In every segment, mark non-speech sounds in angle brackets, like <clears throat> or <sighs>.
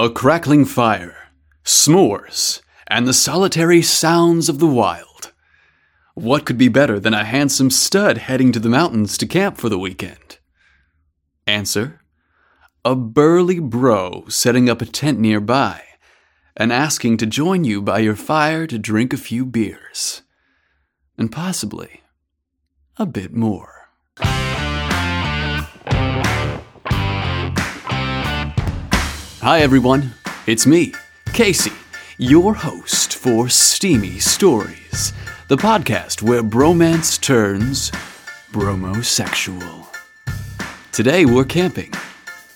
A crackling fire, s'mores, and the solitary sounds of the wild. What could be better than a handsome stud heading to the mountains to camp for the weekend? Answer A burly bro setting up a tent nearby and asking to join you by your fire to drink a few beers. And possibly a bit more. Hi, everyone. It's me, Casey, your host for Steamy Stories, the podcast where bromance turns bromosexual. Today, we're camping.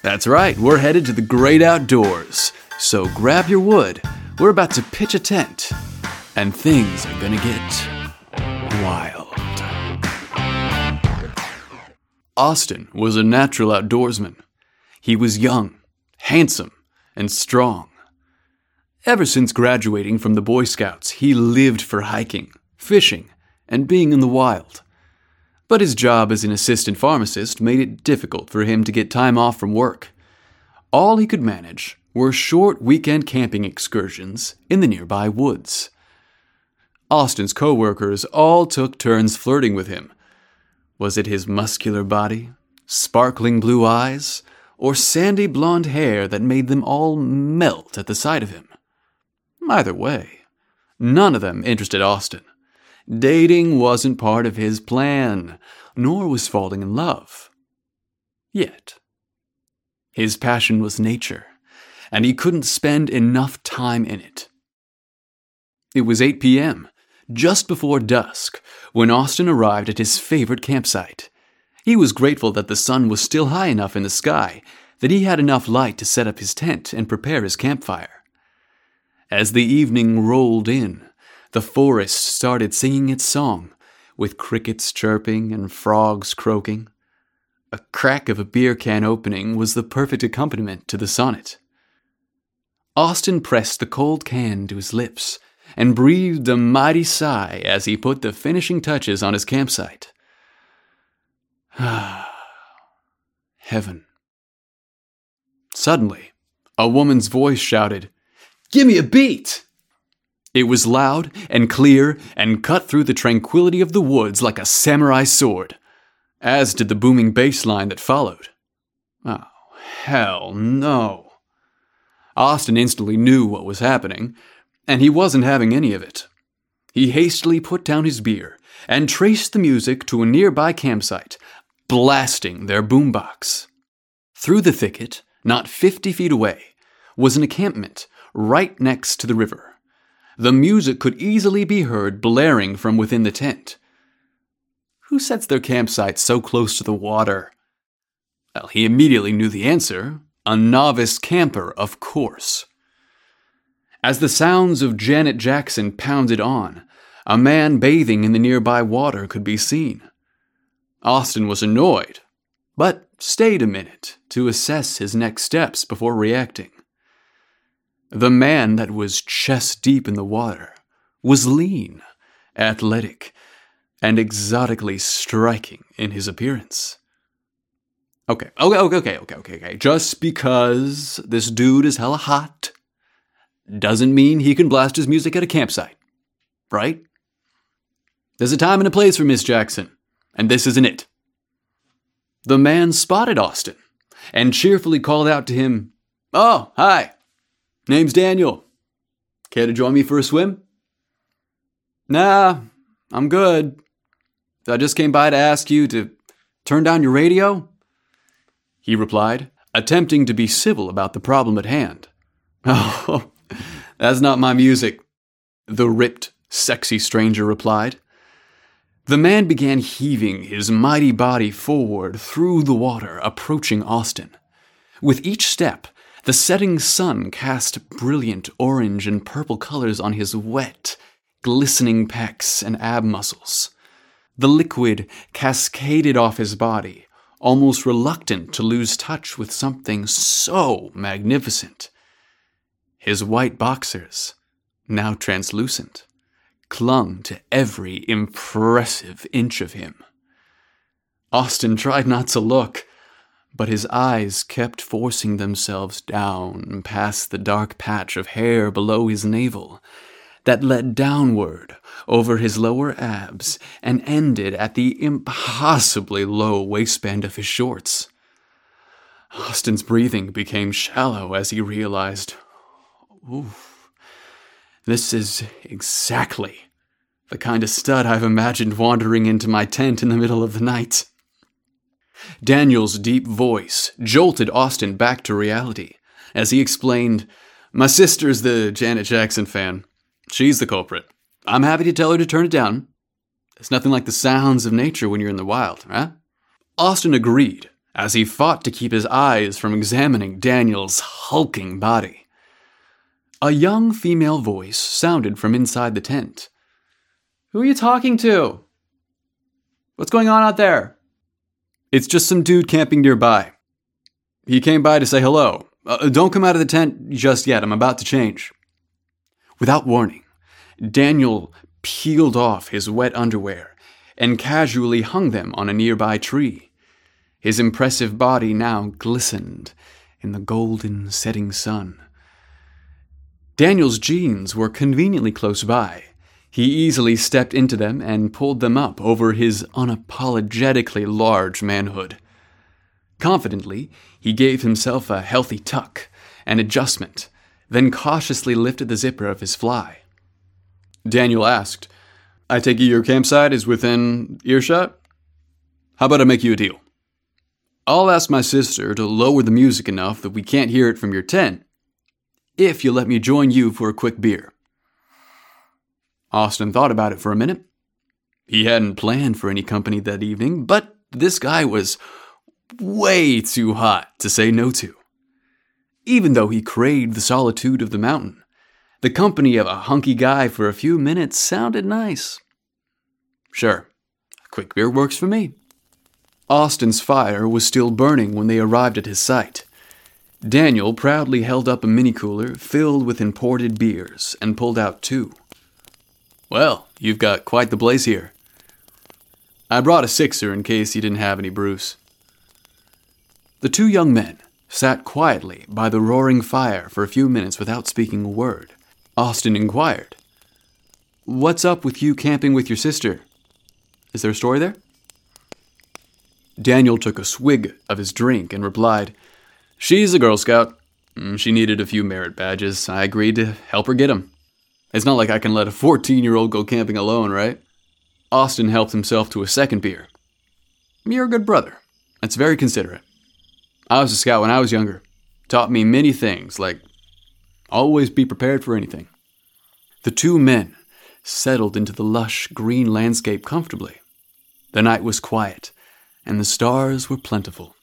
That's right, we're headed to the great outdoors. So grab your wood. We're about to pitch a tent, and things are gonna get wild. Austin was a natural outdoorsman. He was young, handsome, and strong. Ever since graduating from the Boy Scouts, he lived for hiking, fishing, and being in the wild. But his job as an assistant pharmacist made it difficult for him to get time off from work. All he could manage were short weekend camping excursions in the nearby woods. Austin's coworkers all took turns flirting with him. Was it his muscular body, sparkling blue eyes, or sandy blonde hair that made them all melt at the sight of him. Either way, none of them interested Austin. Dating wasn't part of his plan, nor was falling in love. Yet. His passion was nature, and he couldn't spend enough time in it. It was 8 p.m., just before dusk, when Austin arrived at his favorite campsite. He was grateful that the sun was still high enough in the sky that he had enough light to set up his tent and prepare his campfire. As the evening rolled in, the forest started singing its song, with crickets chirping and frogs croaking. A crack of a beer can opening was the perfect accompaniment to the sonnet. Austin pressed the cold can to his lips and breathed a mighty sigh as he put the finishing touches on his campsite. <sighs> Heaven. Suddenly, a woman's voice shouted, Give me a beat! It was loud and clear and cut through the tranquility of the woods like a samurai sword, as did the booming bass line that followed. Oh, hell no. Austin instantly knew what was happening, and he wasn't having any of it. He hastily put down his beer and traced the music to a nearby campsite, blasting their boombox. Through the thicket, not fifty feet away, was an encampment right next to the river. The music could easily be heard blaring from within the tent. Who sets their campsite so close to the water? Well, he immediately knew the answer a novice camper, of course. As the sounds of Janet Jackson pounded on, a man bathing in the nearby water could be seen. Austin was annoyed, but stayed a minute to assess his next steps before reacting. The man that was chest deep in the water was lean, athletic, and exotically striking in his appearance. Okay, okay, okay, okay, okay, okay, okay. Just because this dude is hella hot doesn't mean he can blast his music at a campsite, right? There's a time and a place for Miss Jackson and this isn't it. The man spotted Austin and cheerfully called out to him, Oh, hi. Name's Daniel. Care to join me for a swim? Nah, I'm good. I just came by to ask you to turn down your radio? He replied, attempting to be civil about the problem at hand. <laughs> Oh, that's not my music, the ripped, sexy stranger replied. The man began heaving his mighty body forward through the water, approaching Austin. With each step, the setting sun cast brilliant orange and purple colors on his wet, glistening pecs and ab muscles. The liquid cascaded off his body, almost reluctant to lose touch with something so magnificent. His white boxers, now translucent, clung to every impressive inch of him. Austin tried not to look, but his eyes kept forcing themselves down past the dark patch of hair below his navel that led downward over his lower abs and ended at the impossibly low waistband of his shorts. Austin's breathing became shallow as he realized, Oof, this is exactly the kind of stud I've imagined wandering into my tent in the middle of the night. Daniel's deep voice jolted Austin back to reality as he explained, My sister's the Janet Jackson fan. She's the culprit. I'm happy to tell her to turn it down. It's nothing like the sounds of nature when you're in the wild, right? Austin agreed as he fought to keep his eyes from examining Daniel's hulking body. A young female voice sounded from inside the tent. Who are you talking to? What's going on out there? It's just some dude camping nearby. He came by to say hello. Uh, don't come out of the tent just yet. I'm about to change. Without warning, Daniel peeled off his wet underwear and casually hung them on a nearby tree. His impressive body now glistened in the golden setting sun. Daniel's jeans were conveniently close by. He easily stepped into them and pulled them up over his unapologetically large manhood. Confidently, he gave himself a healthy tuck, an adjustment, then cautiously lifted the zipper of his fly. Daniel asked, I take it your campsite is within earshot? How about I make you a deal? I'll ask my sister to lower the music enough that we can't hear it from your tent, if you'll let me join you for a quick beer. Austin thought about it for a minute. He hadn't planned for any company that evening, but this guy was way too hot to say no to. Even though he craved the solitude of the mountain, the company of a hunky guy for a few minutes sounded nice. Sure, a quick beer works for me. Austin's fire was still burning when they arrived at his site. Daniel proudly held up a mini cooler filled with imported beers and pulled out two. Well, you've got quite the blaze here. I brought a sixer in case you didn't have any, Bruce. The two young men sat quietly by the roaring fire for a few minutes without speaking a word. Austin inquired, What's up with you camping with your sister? Is there a story there? Daniel took a swig of his drink and replied, She's a Girl Scout. Mm, she needed a few merit badges. I agreed to help her get them. It's not like I can let a 14 year old go camping alone, right? Austin helped himself to a second beer. You're a good brother. That's very considerate. I was a scout when I was younger. Taught me many things, like Always be prepared for anything. The two men settled into the lush green landscape comfortably. The night was quiet, and the stars were plentiful.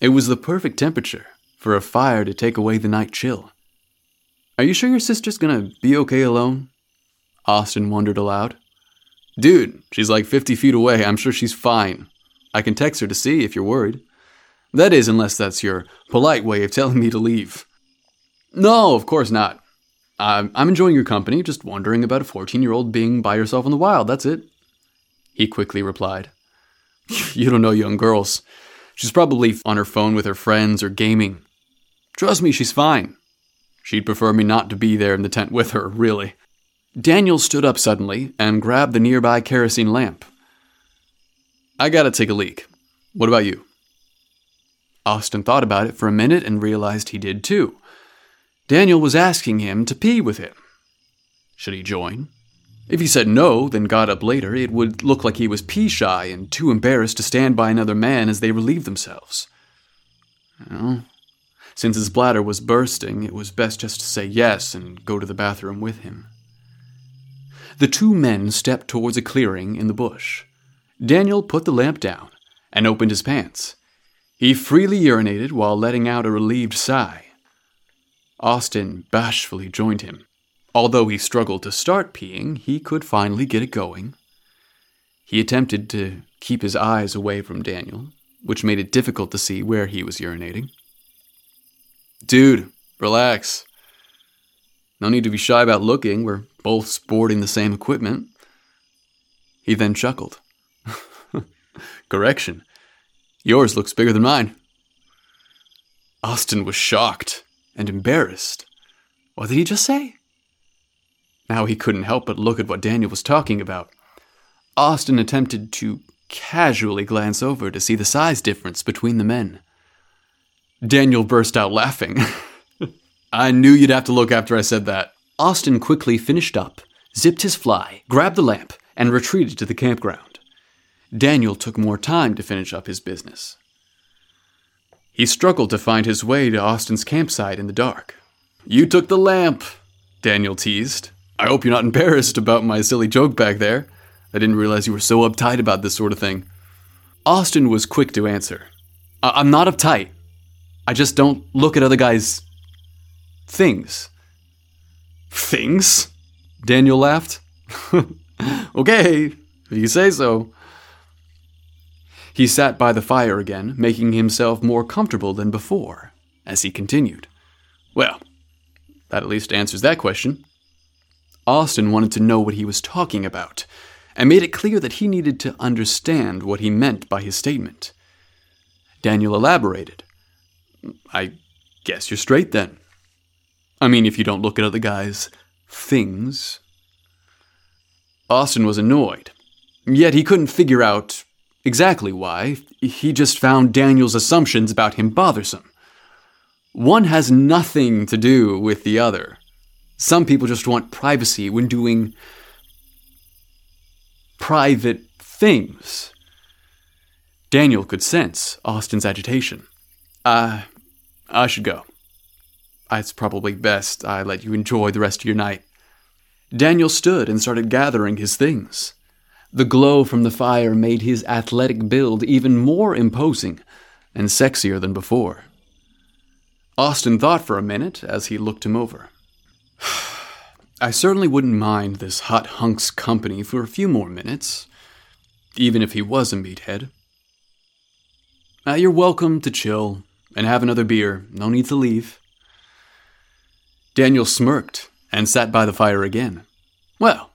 It was the perfect temperature for a fire to take away the night chill. Are you sure your sister's gonna be okay alone? Austin wondered aloud. Dude, she's like 50 feet away. I'm sure she's fine. I can text her to see if you're worried. That is, unless that's your polite way of telling me to leave. No, of course not. I'm, I'm enjoying your company, just wondering about a 14 year old being by herself in the wild, that's it. He quickly replied. <laughs> you don't know young girls. She's probably on her phone with her friends or gaming. Trust me, she's fine. She'd prefer me not to be there in the tent with her, really. Daniel stood up suddenly and grabbed the nearby kerosene lamp. I gotta take a leak. What about you? Austin thought about it for a minute and realized he did too. Daniel was asking him to pee with him. Should he join? If he said no, then got up later, it would look like he was pee shy and too embarrassed to stand by another man as they relieved themselves. Well, since his bladder was bursting, it was best just to say yes and go to the bathroom with him. The two men stepped towards a clearing in the bush. Daniel put the lamp down and opened his pants. He freely urinated while letting out a relieved sigh. Austin bashfully joined him. Although he struggled to start peeing, he could finally get it going. He attempted to keep his eyes away from Daniel, which made it difficult to see where he was urinating. Dude, relax. No need to be shy about looking. We're both sporting the same equipment. He then chuckled. <laughs> Correction. Yours looks bigger than mine. Austin was shocked and embarrassed. What did he just say? Now he couldn't help but look at what Daniel was talking about. Austin attempted to casually glance over to see the size difference between the men. Daniel burst out laughing. <laughs> I knew you'd have to look after I said that. Austin quickly finished up, zipped his fly, grabbed the lamp, and retreated to the campground. Daniel took more time to finish up his business. He struggled to find his way to Austin's campsite in the dark. You took the lamp, Daniel teased. I hope you're not embarrassed about my silly joke back there. I didn't realize you were so uptight about this sort of thing. Austin was quick to answer. I- am not uptight. I just don't look at other guys' things. Things? Daniel laughed. <laughs> okay, if you say so. He sat by the fire again, making himself more comfortable than before, as he continued. Well, that at least answers that question. Austin wanted to know what he was talking about, and made it clear that he needed to understand what he meant by his statement. Daniel elaborated. I guess you're straight then. I mean, if you don't look at other guys' things. Austin was annoyed, yet he couldn't figure out exactly why. He just found Daniel's assumptions about him bothersome. One has nothing to do with the other. Some people just want privacy when doing private things. Daniel could sense Austin's agitation. Uh, I should go. It's probably best I let you enjoy the rest of your night. Daniel stood and started gathering his things. The glow from the fire made his athletic build even more imposing and sexier than before. Austin thought for a minute as he looked him over. <sighs> I certainly wouldn't mind this hot hunk's company for a few more minutes, even if he was a meathead. Uh, you're welcome to chill and have another beer. No need to leave. Daniel smirked and sat by the fire again. Well,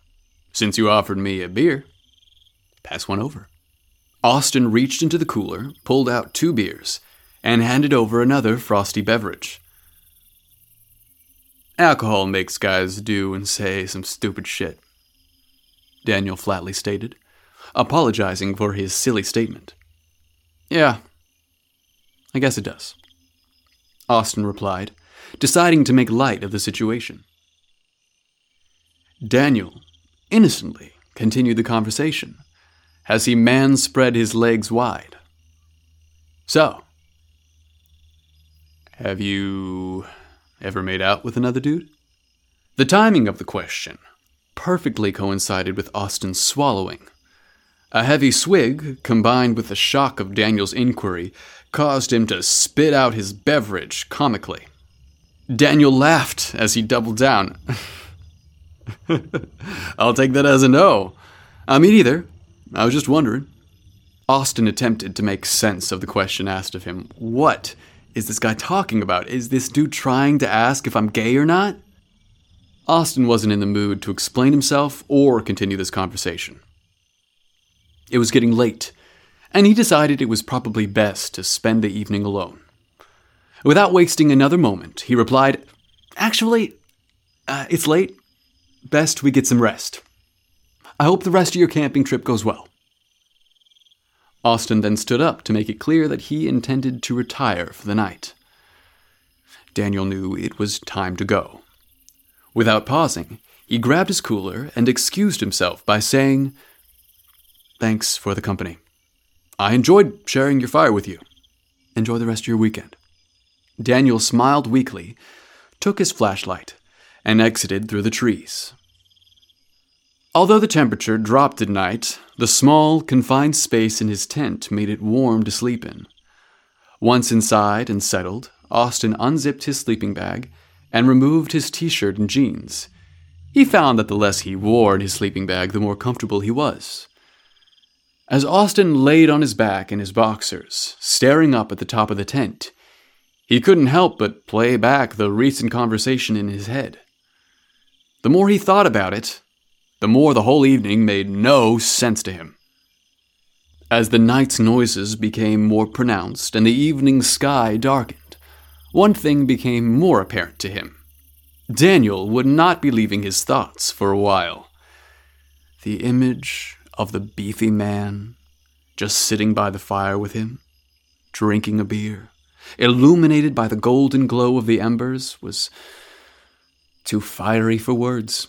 since you offered me a beer, pass one over. Austin reached into the cooler, pulled out two beers, and handed over another frosty beverage. Alcohol makes guys do and say some stupid shit, Daniel flatly stated, apologizing for his silly statement. Yeah, I guess it does. Austin replied, deciding to make light of the situation. Daniel innocently continued the conversation as he man spread his legs wide. So, have you ever made out with another dude? The timing of the question perfectly coincided with Austin's swallowing. A heavy swig, combined with the shock of Daniel's inquiry, caused him to spit out his beverage comically. Daniel laughed as he doubled down. <laughs> I'll take that as a no. I mean, either. I was just wondering. Austin attempted to make sense of the question asked of him. What is this guy talking about? Is this dude trying to ask if I'm gay or not? Austin wasn't in the mood to explain himself or continue this conversation. It was getting late, and he decided it was probably best to spend the evening alone. Without wasting another moment, he replied, Actually, uh, it's late. Best we get some rest. I hope the rest of your camping trip goes well. Austin then stood up to make it clear that he intended to retire for the night. Daniel knew it was time to go. Without pausing, he grabbed his cooler and excused himself by saying, Thanks for the company. I enjoyed sharing your fire with you. Enjoy the rest of your weekend. Daniel smiled weakly, took his flashlight, and exited through the trees. Although the temperature dropped at night, the small, confined space in his tent made it warm to sleep in. Once inside and settled, Austin unzipped his sleeping bag and removed his t shirt and jeans. He found that the less he wore in his sleeping bag, the more comfortable he was. As Austin laid on his back in his boxers, staring up at the top of the tent, he couldn't help but play back the recent conversation in his head. The more he thought about it, the more the whole evening made no sense to him. As the night's noises became more pronounced and the evening sky darkened, one thing became more apparent to him. Daniel would not be leaving his thoughts for a while. The image of the beefy man just sitting by the fire with him, drinking a beer, illuminated by the golden glow of the embers, was too fiery for words.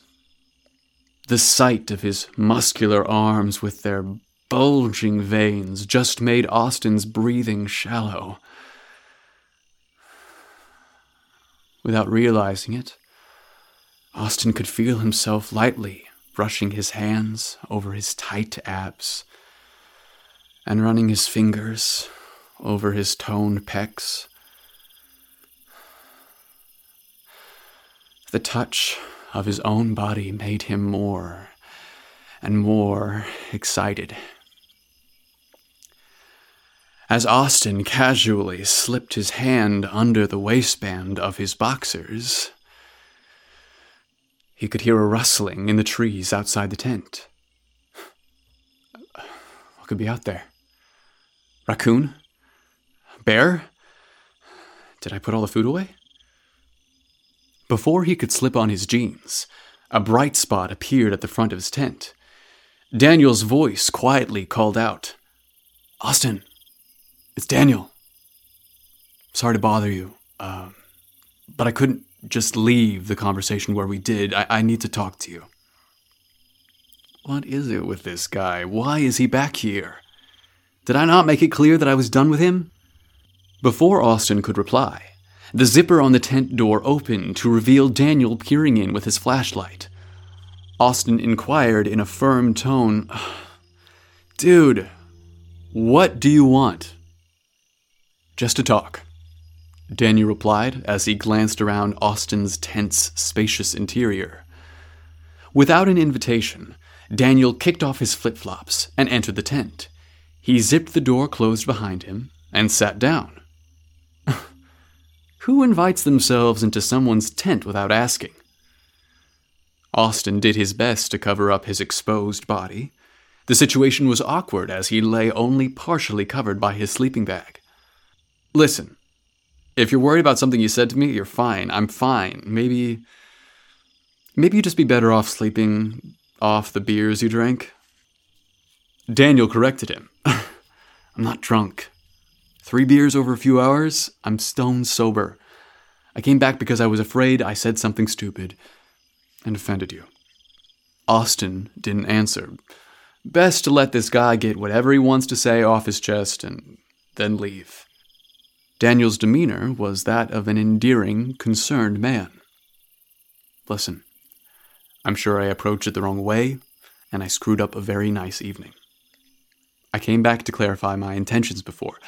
The sight of his muscular arms with their bulging veins just made Austin's breathing shallow. Without realizing it, Austin could feel himself lightly brushing his hands over his tight abs and running his fingers over his toned pecs. The touch of his own body made him more and more excited. As Austin casually slipped his hand under the waistband of his boxers, he could hear a rustling in the trees outside the tent. What could be out there? Raccoon? Bear? Did I put all the food away? Before he could slip on his jeans, a bright spot appeared at the front of his tent. Daniel's voice quietly called out, Austin, it's Daniel. Sorry to bother you, uh, but I couldn't just leave the conversation where we did. I, I need to talk to you. What is it with this guy? Why is he back here? Did I not make it clear that I was done with him? Before Austin could reply, the zipper on the tent door opened to reveal Daniel peering in with his flashlight. Austin inquired in a firm tone, <sighs> Dude, what do you want? Just to talk. Daniel replied as he glanced around Austin's tent's spacious interior. Without an invitation, Daniel kicked off his flip flops and entered the tent. He zipped the door closed behind him and sat down. Who invites themselves into someone's tent without asking? Austin did his best to cover up his exposed body. The situation was awkward as he lay only partially covered by his sleeping bag. Listen, if you're worried about something you said to me, you're fine. I'm fine. Maybe. Maybe you'd just be better off sleeping off the beers you drank. Daniel corrected him. <laughs> I'm not drunk. Three beers over a few hours, I'm stone sober. I came back because I was afraid I said something stupid and offended you. Austin didn't answer. Best to let this guy get whatever he wants to say off his chest and then leave. Daniel's demeanor was that of an endearing, concerned man. Listen, I'm sure I approached it the wrong way, and I screwed up a very nice evening. I came back to clarify my intentions before.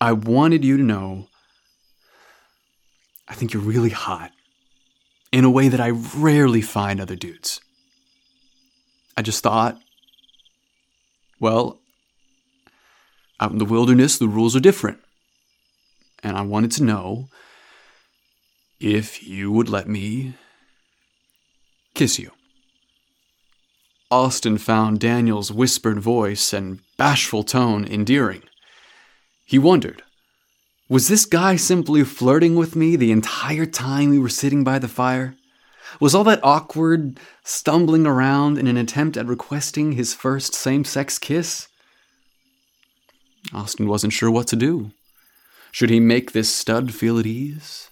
I wanted you to know I think you're really hot in a way that I rarely find other dudes. I just thought, well, out in the wilderness, the rules are different. And I wanted to know if you would let me kiss you. Austin found Daniel's whispered voice and bashful tone endearing. He wondered was this guy simply flirting with me the entire time we were sitting by the fire? Was all that awkward stumbling around in an attempt at requesting his first same sex kiss? Austin wasn't sure what to do. Should he make this stud feel at ease?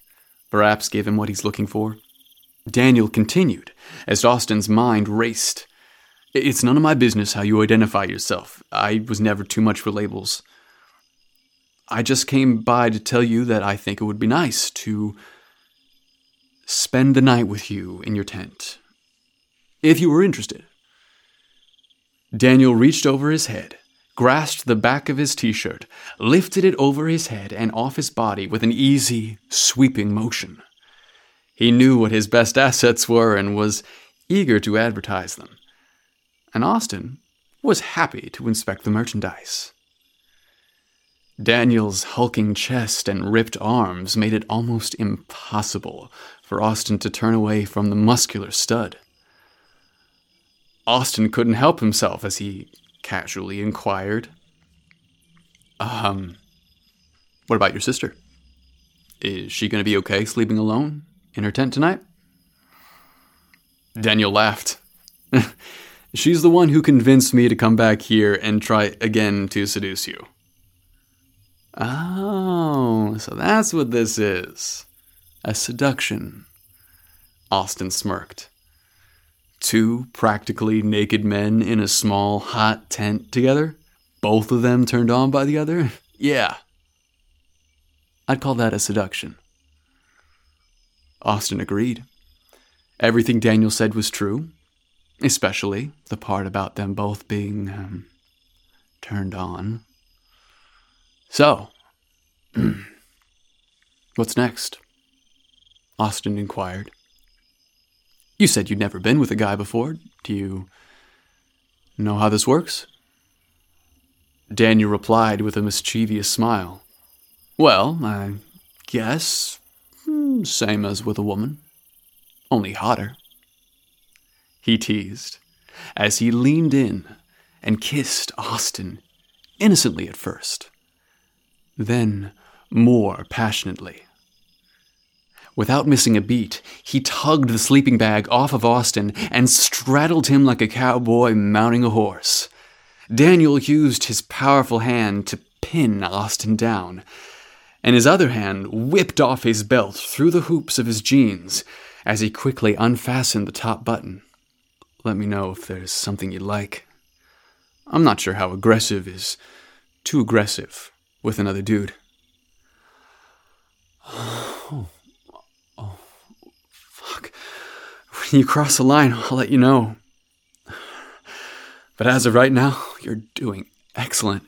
Perhaps give him what he's looking for? Daniel continued as Austin's mind raced. It's none of my business how you identify yourself. I was never too much for labels. I just came by to tell you that I think it would be nice to spend the night with you in your tent. If you were interested. Daniel reached over his head, grasped the back of his t shirt, lifted it over his head and off his body with an easy, sweeping motion. He knew what his best assets were and was eager to advertise them and Austin was happy to inspect the merchandise. Daniel's hulking chest and ripped arms made it almost impossible for Austin to turn away from the muscular stud. Austin couldn't help himself as he casually inquired, Um, what about your sister? Is she going to be okay sleeping alone in her tent tonight? Daniel laughed. <laughs> She's the one who convinced me to come back here and try again to seduce you. Oh, so that's what this is. A seduction. Austin smirked. Two practically naked men in a small, hot tent together? Both of them turned on by the other? <laughs> Yeah. I'd call that a seduction. Austin agreed. Everything Daniel said was true, especially the part about them both being um, turned on. So, <clears throat> what's next? Austin inquired. You said you'd never been with a guy before. Do you know how this works? Daniel replied with a mischievous smile. Well, I guess hmm, same as with a woman, only hotter. He teased as he leaned in and kissed Austin, innocently at first, then more passionately. Without missing a beat, he tugged the sleeping bag off of Austin and straddled him like a cowboy mounting a horse. Daniel used his powerful hand to pin Austin down, and his other hand whipped off his belt through the hoops of his jeans as he quickly unfastened the top button. Let me know if there's something you'd like. I'm not sure how aggressive is too aggressive with another dude. Oh oh, fuck. When you cross the line, I'll let you know. But as of right now, you're doing excellent.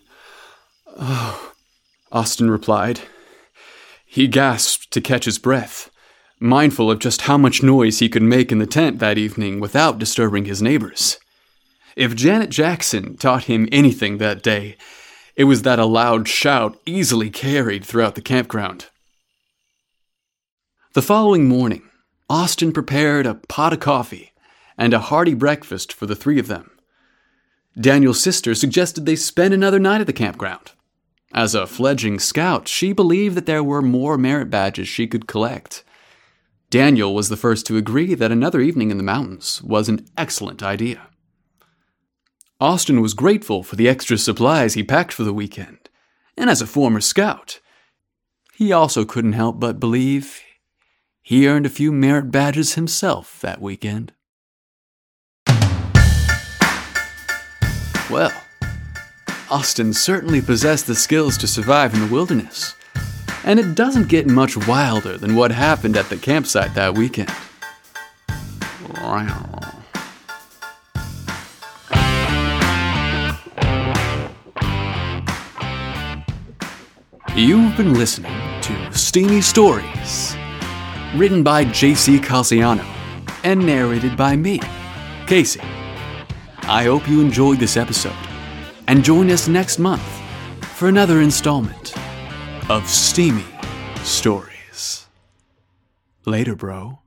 Oh, Austin replied. He gasped to catch his breath, mindful of just how much noise he could make in the tent that evening without disturbing his neighbors. If Janet Jackson taught him anything that day, it was that a loud shout easily carried throughout the campground. The following morning, Austin prepared a pot of coffee and a hearty breakfast for the three of them. Daniel's sister suggested they spend another night at the campground. As a fledgling scout, she believed that there were more merit badges she could collect. Daniel was the first to agree that another evening in the mountains was an excellent idea. Austin was grateful for the extra supplies he packed for the weekend, and as a former scout, he also couldn't help but believe he earned a few merit badges himself that weekend. Well, Austin certainly possessed the skills to survive in the wilderness, and it doesn't get much wilder than what happened at the campsite that weekend. You've been listening to Steamy Stories written by J.C. Calciano, and narrated by me, Casey. I hope you enjoyed this episode, and join us next month for another installment of Steamy Stories. Later, bro.